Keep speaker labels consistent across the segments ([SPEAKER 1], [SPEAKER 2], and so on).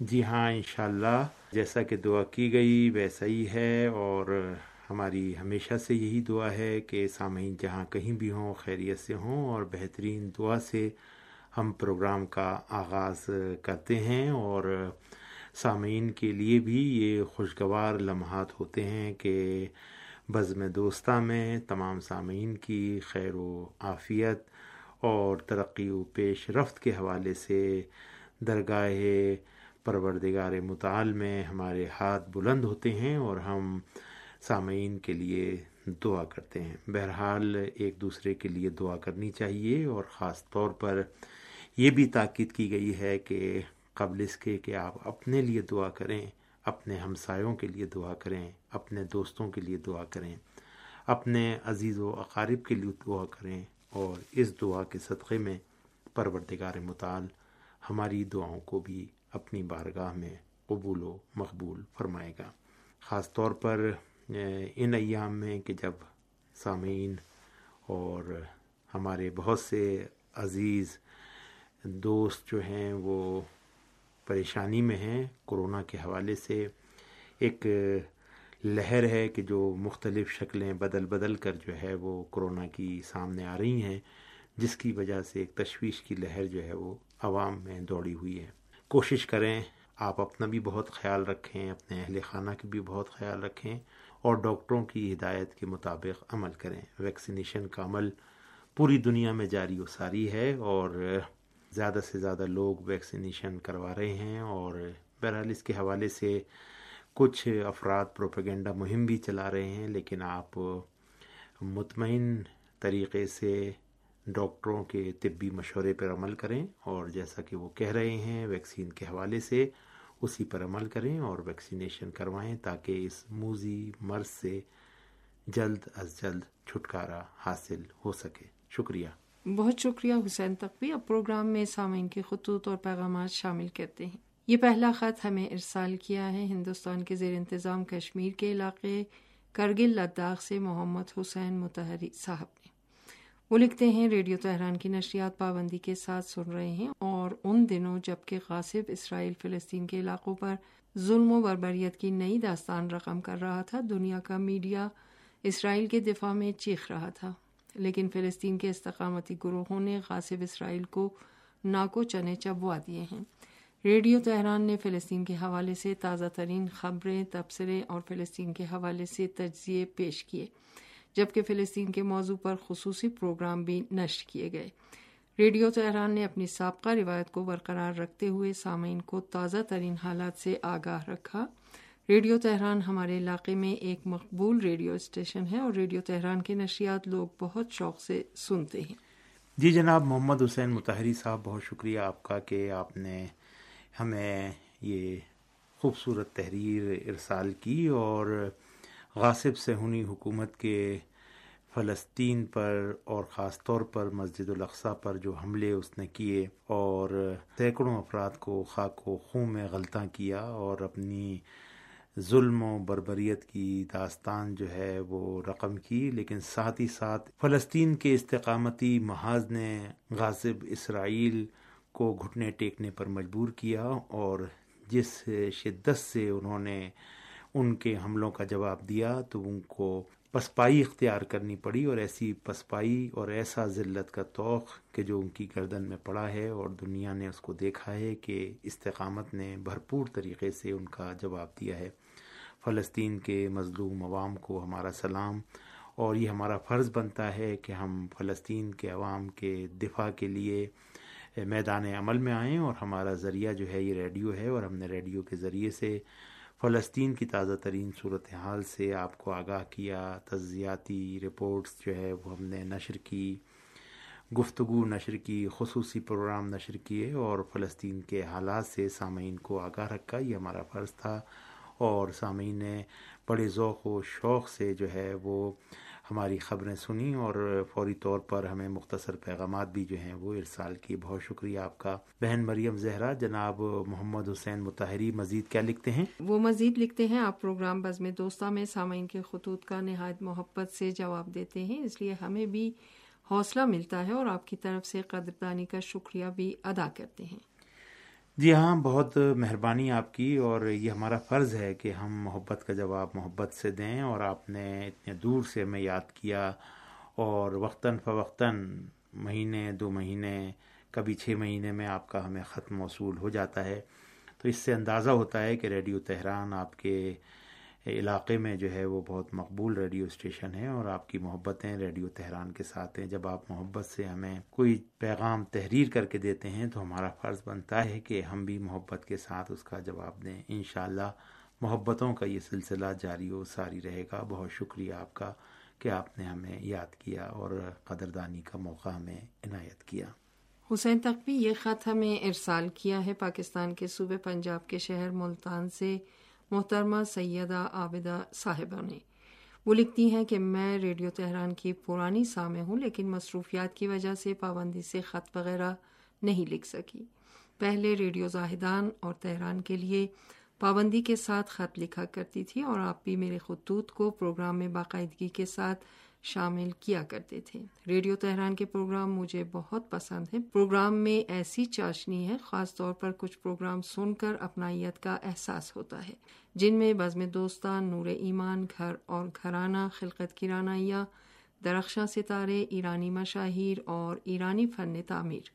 [SPEAKER 1] جی ہاں انشاءاللہ، جیسا کہ دعا کی گئی ویسا ہی ہے اور ہماری ہمیشہ سے یہی دعا ہے کہ سامعین جہاں کہیں بھی ہوں، خیریت سے ہوں اور بہترین دعا سے ہم پروگرام کا آغاز کرتے ہیں اور سامعین کے لیے بھی یہ خوشگوار لمحات ہوتے ہیں کہ بزم دوستہ میں تمام سامعین کی خیر و عافیت اور ترقی و پیش رفت کے حوالے سے درگاہ پروردگار مطال میں ہمارے ہاتھ بلند ہوتے ہیں اور ہم سامعین کے لیے دعا کرتے ہیں۔ بہرحال ایک دوسرے کے لیے دعا کرنی چاہیے اور خاص طور پر یہ بھی تاکید کی گئی ہے کہ قبل اس کے کہ آپ اپنے لیے دعا کریں، اپنے ہمسایوں کے لیے دعا کریں، اپنے دوستوں کے لیے دعا کریں، اپنے عزیز و اقارب کے لیے دعا کریں اور اس دعا کے صدقے میں پروردگار مطال ہماری دعاؤں کو بھی اپنی بارگاہ میں قبول و مقبول فرمائے گا۔ خاص طور پر ان ایام میں کہ جب سامعین اور ہمارے بہت سے عزیز دوست جو ہیں، وہ پریشانی میں ہیں کرونا کے حوالے سے، ایک لہر ہے کہ جو مختلف شکلیں بدل بدل کر جو ہے وہ کرونا کی سامنے آ رہی ہیں، جس کی وجہ سے ایک تشویش کی لہر جو ہے وہ عوام میں دوڑی ہوئی ہے۔ کوشش کریں، آپ اپنا بھی بہت خیال رکھیں، اپنے اہل خانہ کی بھی بہت خیال رکھیں اور ڈاکٹروں کی ہدایت کے مطابق عمل کریں۔ ویکسینیشن کا عمل پوری دنیا میں جاری و ساری ہے اور زیادہ سے زیادہ لوگ ویکسینیشن کروا رہے ہیں اور بہرحال اس کے حوالے سے کچھ افراد پروپیگنڈا مہم بھی چلا رہے ہیں، لیکن آپ مطمئن طریقے سے ڈاکٹروں کے طبی مشورے پر عمل کریں اور جیسا کہ وہ کہہ رہے ہیں، ویکسین کے حوالے سے اسی پر عمل کریں اور ویکسینیشن کروائیں تاکہ اس موزی مرض سے جلد از جلد چھٹکارا حاصل ہو سکے۔ شکریہ۔
[SPEAKER 2] بہت شکریہ حسین تقوی۔ اب پروگرام میں سامعین کے خطوط اور پیغامات شامل کرتے ہیں۔ یہ پہلا خط ہمیں ارسال کیا ہے ہندوستان کے زیر انتظام کشمیر کے علاقے کرگل لداخ سے محمد حسین متحری صاحب نے۔ وہ لکھتے ہیں، ریڈیو تہران کی نشریات پابندی کے ساتھ سن رہے ہیں اور ان دنوں جبکہ غاصب اسرائیل فلسطین کے علاقوں پر ظلم و بربریت کی نئی داستان رقم کر رہا تھا، دنیا کا میڈیا اسرائیل کے دفاع میں چیخ رہا تھا۔ لیکن فلسطین کے استقامتی گروہوں نے غاصب اسرائیل کو ناکو چنے چبوا دیے ہیں۔ ریڈیو تہران نے فلسطین کے حوالے سے تازہ ترین خبریں، تبصرے اور فلسطین کے حوالے سے تجزیے پیش کیے۔ جبکہ فلسطین کے موضوع پر خصوصی پروگرام بھی نشر کیے گئے۔ ریڈیو تہران نے اپنی سابقہ روایت کو برقرار رکھتے ہوئے سامعین کو تازہ ترین حالات سے آگاہ رکھا۔ ریڈیو تہران ہمارے علاقے میں ایک مقبول ریڈیو اسٹیشن ہے اور ریڈیو تہران کے نشریات لوگ بہت شوق سے سنتے ہیں۔
[SPEAKER 1] جی جناب، محمد حسین متحری صاحب، بہت شکریہ آپ کا کہ آپ نے ہمیں یہ خوبصورت تحریر ارسال کی اور غاصب سہونی حکومت کے فلسطین پر اور خاص طور پر مسجد الاقصیٰ پر جو حملے اس نے کیے اور سینکڑوں افراد کو خاک و خوں میں غلطہ کیا اور اپنی ظلم و بربریت کی داستان جو ہے وہ رقم کی، لیکن ساتھ ہی ساتھ فلسطین کے استقامتی محاذ نے غازب اسرائیل کو گھٹنے ٹیکنے پر مجبور کیا اور جس شدت سے انہوں نے ان کے حملوں کا جواب دیا تو ان کو پسپائی اختیار کرنی پڑی اور ایسی پسپائی اور ایسا ذلت کا توق کہ جو ان کی گردن میں پڑا ہے اور دنیا نے اس کو دیکھا ہے کہ استقامت نے بھرپور طریقے سے ان کا جواب دیا ہے۔ فلسطین کے مظلوم عوام کو ہمارا سلام اور یہ ہمارا فرض بنتا ہے کہ ہم فلسطین کے عوام کے دفاع کے لیے میدان عمل میں آئیں اور ہمارا ذریعہ جو ہے یہ ریڈیو ہے اور ہم نے ریڈیو کے ذریعے سے فلسطین کی تازہ ترین صورت حال سے آپ کو آگاہ کیا، تجزیاتی رپورٹس جو ہے وہ ہم نے نشر کی، گفتگو نشر کی، خصوصی پروگرام نشر کیے اور فلسطین کے حالات سے سامعین کو آگاہ رکھا، یہ ہمارا فرض تھا۔ اور سامعین نے بڑے ذوق و شوق سے جو ہے وہ ہماری خبریں سنی اور فوری طور پر ہمیں مختصر پیغامات بھی جو ہیں وہ ارسال کی بہت شکریہ آپ کا۔ بہن مریم زہرا، جناب محمد حسین متحری مزید کیا لکھتے ہیں؟
[SPEAKER 2] وہ مزید لکھتے ہیں، آپ پروگرام بزم دوستہ میں سامعین کے خطوط کا نہایت محبت سے جواب دیتے ہیں، اس لیے ہمیں بھی حوصلہ ملتا ہے اور آپ کی طرف سے قدردانی کا شکریہ بھی ادا کرتے ہیں۔
[SPEAKER 1] جی ہاں بہت مہربانی آپ کی اور یہ ہمارا فرض ہے کہ ہم محبت کا جواب محبت سے دیں اور آپ نے اتنے دور سے ہمیں یاد کیا اور وقتاً فوقتاً مہینے دو مہینے، کبھی چھ مہینے میں آپ کا ہمیں خط موصول ہو جاتا ہے۔ تو اس سے اندازہ ہوتا ہے کہ ریڈیو تہران آپ کے علاقے میں جو ہے وہ بہت مقبول ریڈیو اسٹیشن ہے اور آپ کی محبتیں ریڈیو تہران کے ساتھ ہیں۔ جب آپ محبت سے ہمیں کوئی پیغام تحریر کر کے دیتے ہیں تو ہمارا فرض بنتا ہے کہ ہم بھی محبت کے ساتھ اس کا جواب دیں۔ انشاءاللہ محبتوں کا یہ سلسلہ جاری و ساری رہے گا۔ بہت شکریہ آپ کا کہ آپ نے ہمیں یاد کیا اور قدردانی کا موقع ہمیں عنایت کیا۔
[SPEAKER 2] حسین تقوی، یہ خط ہمیں ارسال کیا ہے پاکستان کے صوبے پنجاب کے شہر ملتان سے۔ محترمہ سیدہ عابدہ صاحبہ نے۔ وہ لکھتی ہیں کہ میں ریڈیو تہران کی پرانی سامع ہوں، لیکن مصروفیات کی وجہ سے پابندی سے خط وغیرہ نہیں لکھ سکی۔ پہلے ریڈیو زاہدان اور تہران کے لیے پابندی کے ساتھ خط لکھا کرتی تھی اور آپ بھی میرے خطوط کو پروگرام میں باقاعدگی کے ساتھ شامل کیا کرتے تھے۔ ریڈیو تہران کے پروگرام مجھے بہت پسند ہیں۔ پروگرام میں ایسی چاشنی ہے، خاص طور پر کچھ پروگرام سن کر اپنائیت کا احساس ہوتا ہے، جن میں بزم دوستان، نور ایمان، گھر اور گھرانہ، خلقت یا درخشاں ستارے، ایرانی مشاہیر اور ایرانی فن تعمیر۔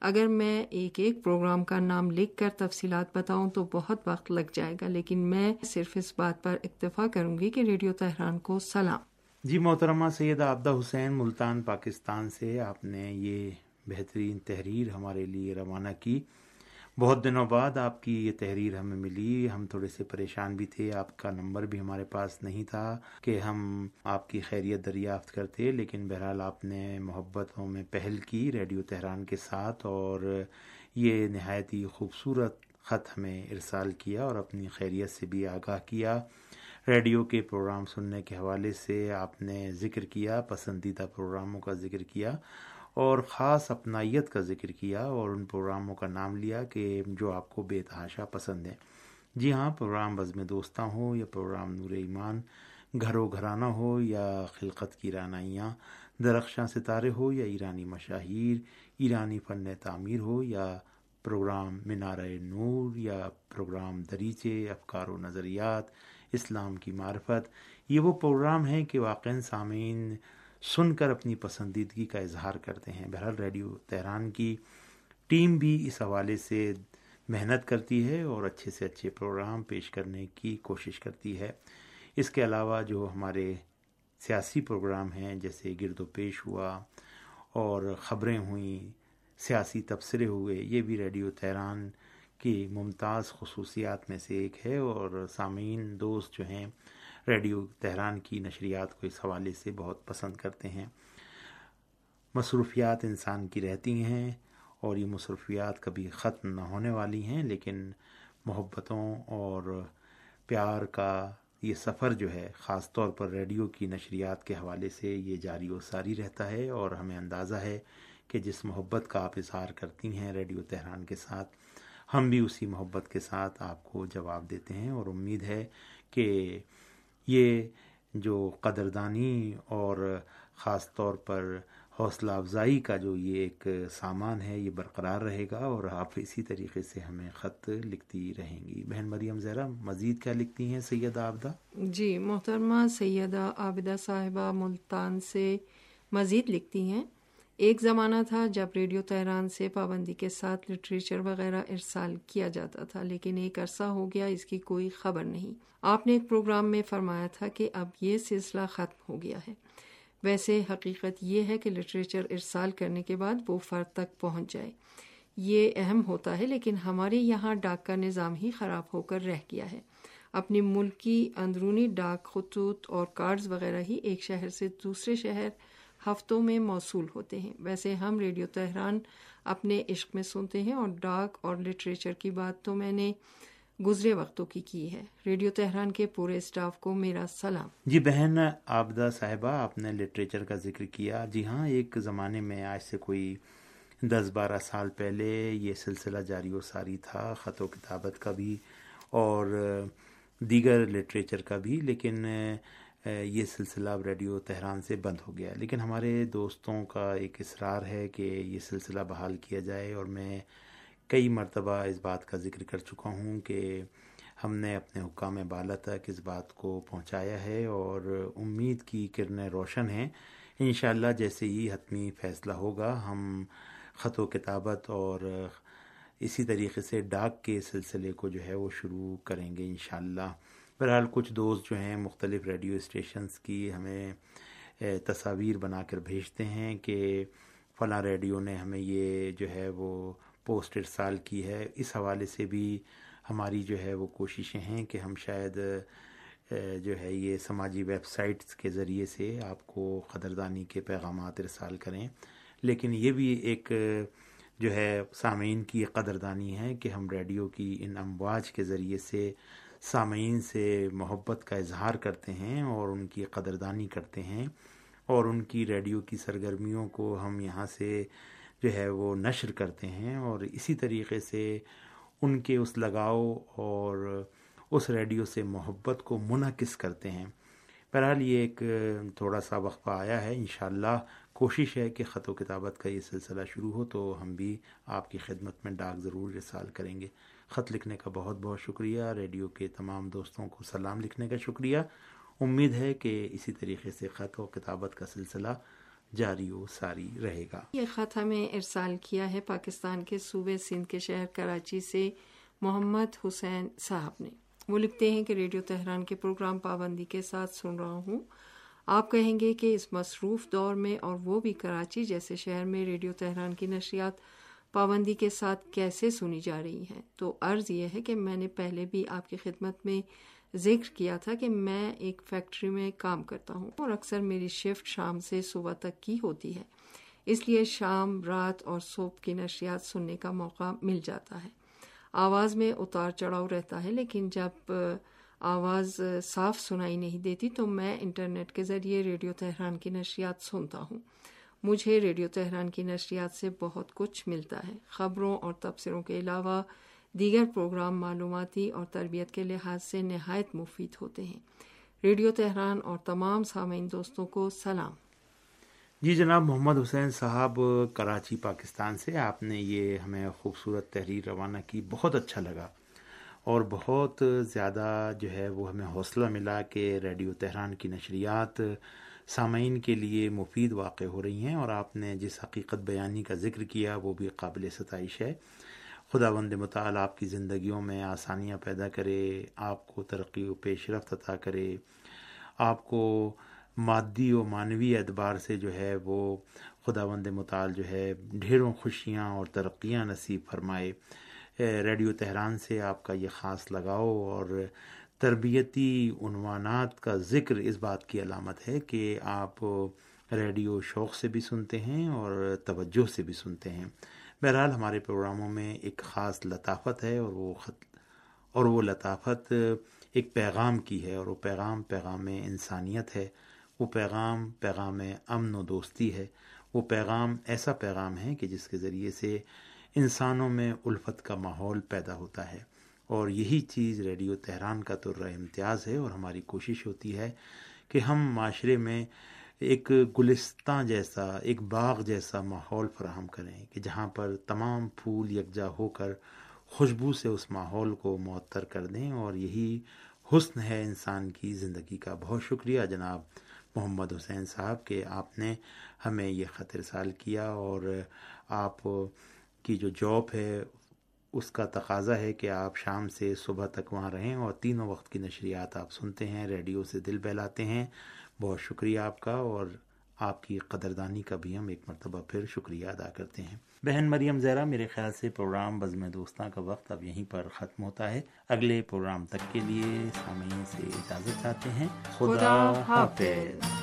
[SPEAKER 2] اگر میں ایک ایک پروگرام کا نام لکھ کر تفصیلات بتاؤں تو بہت وقت لگ جائے گا، لیکن میں صرف اس بات پر اکتفا کروں گی کہ ریڈیو تہران کو سلام۔
[SPEAKER 1] جی محترمہ سید عبدہ حسین ملتان پاکستان سے آپ نے یہ بہترین تحریر ہمارے لیے روانہ کی۔ بہت دنوں بعد آپ کی یہ تحریر ہمیں ملی۔ ہم تھوڑے سے پریشان بھی تھے۔ آپ کا نمبر بھی ہمارے پاس نہیں تھا کہ ہم آپ کی خیریت دریافت کرتے، لیکن بہرحال آپ نے محبتوں میں پہل کی ریڈیو تہران کے ساتھ اور یہ نہایت ہی خوبصورت خط ہمیں ارسال کیا اور اپنی خیریت سے بھی آگاہ کیا۔ ریڈیو کے پروگرام سننے کے حوالے سے آپ نے ذکر کیا، پسندیدہ پروگراموں کا ذکر کیا اور خاص اپنائیت کا ذکر کیا اور ان پروگراموں کا نام لیا کہ جو آپ کو بے تحاشا پسند ہیں۔ جی ہاں پروگرام بزم دوستہ ہو یا پروگرام نور ایمان گھر و گھرانہ ہو یا خلقت کی رانائیاں، درخشاں ستارے ہو یا ایرانی مشاہیر، ایرانی فن تعمیر ہو یا پروگرام مینار نور یا پروگرام دریچے، افکار و نظریات اسلام کی معرفت۔ یہ وہ پروگرام ہیں کہ واقع سامعین سن کر اپنی پسندیدگی کا اظہار کرتے ہیں۔ بہرحال ریڈیو تہران کی ٹیم بھی اس حوالے سے محنت کرتی ہے اور اچھے سے اچھے پروگرام پیش کرنے کی کوشش کرتی ہے۔ اس کے علاوہ جو ہمارے سیاسی پروگرام ہیں، جیسے گرد و پیش ہوا اور خبریں ہوئیں، سیاسی تبصرے ہوئے، یہ بھی ریڈیو تہران کی ممتاز خصوصیات میں سے ایک ہے اور سامعین دوست جو ہیں ریڈیو تہران کی نشریات کو اس حوالے سے بہت پسند کرتے ہیں۔ مصروفیات انسان کی رہتی ہیں اور یہ مصروفیات کبھی ختم نہ ہونے والی ہیں، لیکن محبتوں اور پیار کا یہ سفر جو ہے، خاص طور پر ریڈیو کی نشریات کے حوالے سے یہ جاری و ساری رہتا ہے اور ہمیں اندازہ ہے کہ جس محبت کا آپ اظہار کرتی ہیں ریڈیو تہران کے ساتھ ہم بھی اسی محبت کے ساتھ آپ کو جواب دیتے ہیں اور امید ہے کہ یہ جو قدردانی اور خاص طور پر حوصلہ افزائی کا جو یہ ایک سامان ہے، یہ برقرار رہے گا اور آپ اسی طریقے سے ہمیں خط لکھتی رہیں گی۔ بہن مریم زہرا، مزید کیا لکھتی ہیں سیدہ عابدہ
[SPEAKER 2] جی محترمہ سیدہ عابدہ صاحبہ ملتان سے مزید لکھتی ہیں۔ ایک زمانہ تھا جب ریڈیو تہران سے پابندی کے ساتھ لٹریچر وغیرہ ارسال کیا جاتا تھا، لیکن ایک عرصہ ہو گیا اس کی کوئی خبر نہیں۔ آپ نے ایک پروگرام میں فرمایا تھا کہ اب یہ سلسلہ ختم ہو گیا ہے۔ ویسے حقیقت یہ ہے کہ لٹریچر ارسال کرنے کے بعد وہ فرد تک پہنچ جائے۔ یہ اہم ہوتا ہے، لیکن ہمارے یہاں ڈاک کا نظام ہی خراب ہو کر رہ گیا ہے۔ اپنی ملکی اندرونی ڈاک خطوط اور کارڈز وغیرہ ہی ایک شہر سے دوسرے شہر ہفتوں میں موصول ہوتے ہیں۔ ویسے ہم ریڈیو تہران اپنے عشق میں سنتے ہیں اور ڈاک اور لٹریچر کی بات تو میں نے گزرے وقتوں کی کی ہے۔ ریڈیو تہران کے پورے اسٹاف کو میرا سلام۔
[SPEAKER 1] جی بہن، آبدہ صاحبہ، آپ نے لٹریچر کا ذکر کیا۔ جی ہاں ایک زمانے میں آج سے کوئی دس بارہ سال پہلے یہ سلسلہ جاری و ساری تھا، خط و کتابت کا بھی اور دیگر لٹریچر کا بھی، لیکن یہ سلسلہ اب ریڈیو تہران سے بند ہو گیا۔ لیکن ہمارے دوستوں کا ایک اصرار ہے کہ یہ سلسلہ بحال کیا جائے، اور میں کئی مرتبہ اس بات کا ذکر کر چکا ہوں کہ ہم نے اپنے حکام بالا تک اس بات کو پہنچایا ہے، اور امید کی کرنیں روشن ہیں۔ انشاءاللہ جیسے ہی حتمی فیصلہ ہوگا، ہم خط و کتابت اور اسی طریقے سے ڈاک کے سلسلے کو جو ہے وہ شروع کریں گے انشاءاللہ۔ بہرحال کچھ دوست جو ہیں مختلف ریڈیو اسٹیشنز کی ہمیں تصاویر بنا کر بھیجتے ہیں کہ فلاں ریڈیو نے ہمیں یہ جو ہے وہ پوسٹ ارسال کی ہے۔ اس حوالے سے بھی ہماری جو ہے وہ کوششیں ہیں کہ ہم شاید جو ہے یہ سماجی ویب سائٹس کے ذریعے سے آپ کو قدردانی کے پیغامات ارسال کریں۔ لیکن یہ بھی ایک، جو ہے، سامعین کی قدردانی ہے کہ ہم ریڈیو کی ان امواج کے ذریعے سے سامعین سے محبت کا اظہار کرتے ہیں اور ان کی قدردانی کرتے ہیں اور ان کی ریڈیو کی سرگرمیوں کو ہم یہاں سے جو ہے وہ نشر کرتے ہیں اور اسی طریقے سے ان کے اس لگاؤ اور اس ریڈیو سے محبت کو منعقد کرتے ہیں۔ بہرحال یہ ایک تھوڑا سا وقفہ آیا ہے۔ انشاءاللہ کوشش ہے کہ خط و کتابت کا یہ سلسلہ شروع ہو تو ہم بھی آپ کی خدمت میں ڈاک ضرور رسال کریں گے۔ خط لکھنے کا بہت بہت شکریہ، ریڈیو کے تمام دوستوں کو سلام لکھنے کا شکریہ۔ امید ہے کہ اسی طریقے سے خط و کتابت کا سلسلہ جاری و ساری رہے گا۔
[SPEAKER 2] یہ خط ہمیں ارسال کیا ہے پاکستان کے صوبے سندھ کے شہر کراچی سے محمد حسین صاحب نے۔ وہ لکھتے ہیں کہ ریڈیو تہران کے پروگرام پابندی کے ساتھ سن رہا ہوں۔ آپ کہیں گے کہ اس مصروف دور میں اور وہ بھی کراچی جیسے شہر میں ریڈیو تہران کی نشریات پابندی کے ساتھ کیسے سنی جا رہی ہیں؟ تو عرض یہ ہے کہ میں نے پہلے بھی آپ کی خدمت میں ذکر کیا تھا کہ میں ایک فیکٹری میں کام کرتا ہوں اور اکثر میری شفٹ شام سے صبح تک کی ہوتی ہے۔ اس لیے شام، رات اور صبح کی نشریات سننے کا موقع مل جاتا ہے۔ آواز میں اتار چڑھاؤ رہتا ہے، لیکن جب آواز صاف سنائی نہیں دیتی تو میں انٹرنیٹ کے ذریعے ریڈیو تہران کی نشریات سنتا ہوں۔ مجھے ریڈیو تہران کی نشریات سے بہت کچھ ملتا ہے۔ خبروں اور تبصروں کے علاوہ دیگر پروگرام معلوماتی اور تربیت کے لحاظ سے نہایت مفید ہوتے ہیں۔ ریڈیو تہران اور تمام سامعین دوستوں کو سلام۔
[SPEAKER 1] جی جناب، محمد حسین صاحب، کراچی، پاکستان سے۔ آپ نے یہ ہمیں خوبصورت تحریر روانہ کی، بہت اچھا لگا۔ اور بہت زیادہ جو ہے وہ ہمیں حوصلہ ملا کہ ریڈیو تہران کی نشریات سامعین کے لیے مفید واقع ہو رہی ہیں اور آپ نے جس حقیقت بیانی کا ذکر کیا وہ بھی قابل ستائش ہے۔ خدا بند مطالع آپ کی زندگیوں میں آسانیاں پیدا کرے، آپ کو ترقی و پیش رفت عطا کرے۔ آپ کو مادی و معنوی اعتبار سے جو ہے وہ خدا بند مطال جو ہے ڈھیروں خوشیاں اور ترقیاں نصیب فرمائے۔ ریڈیو تہران سے آپ کا یہ خاص لگاؤ اور تربیتی عنوانات کا ذکر اس بات کی علامت ہے کہ آپ ریڈیو شوق سے بھی سنتے ہیں اور توجہ سے بھی سنتے ہیں۔ بہرحال ہمارے پروگراموں میں ایک خاص لطافت ہے اور وہ خط، اور وہ لطافت ایک پیغام کی ہے اور وہ پیغام پیغام انسانیت ہے۔ وہ پیغام پیغام امن و دوستی ہے۔ وہ پیغام ایسا پیغام ہے کہ جس کے ذریعے سے انسانوں میں الفت کا ماحول پیدا ہوتا ہے۔ اور یہی چیز ریڈیو تہران کا تو امتیاز ہے اور ہماری کوشش ہوتی ہے کہ ہم معاشرے میں ایک گلستان جیسا، ایک باغ جیسا ماحول فراہم کریں کہ جہاں پر تمام پھول یکجا ہو کر خوشبو سے اس ماحول کو معطر کر دیں اور یہی حسن ہے انسان کی زندگی کا۔ بہت شکریہ جناب محمد حسین صاحب کہ آپ نے ہمیں یہ خطر سال کیا اور آپ کی جو جاب ہے اس کا تقاضا ہے کہ آپ شام سے صبح تک وہاں رہیں اور تینوں وقت کی نشریات آپ سنتے ہیں ریڈیو سے دل بہلاتے ہیں۔ بہت شکریہ آپ کا اور آپ کی قدردانی کا بھی ہم ایک مرتبہ پھر شکریہ ادا کرتے ہیں۔ بہن مریم زہرا میرے خیال سے پروگرام بزم دوستاں کا وقت اب یہیں پر ختم ہوتا ہے۔ اگلے پروگرام تک کے لیے سامعین سے اجازت چاہتے ہیں۔ خدا حافظ۔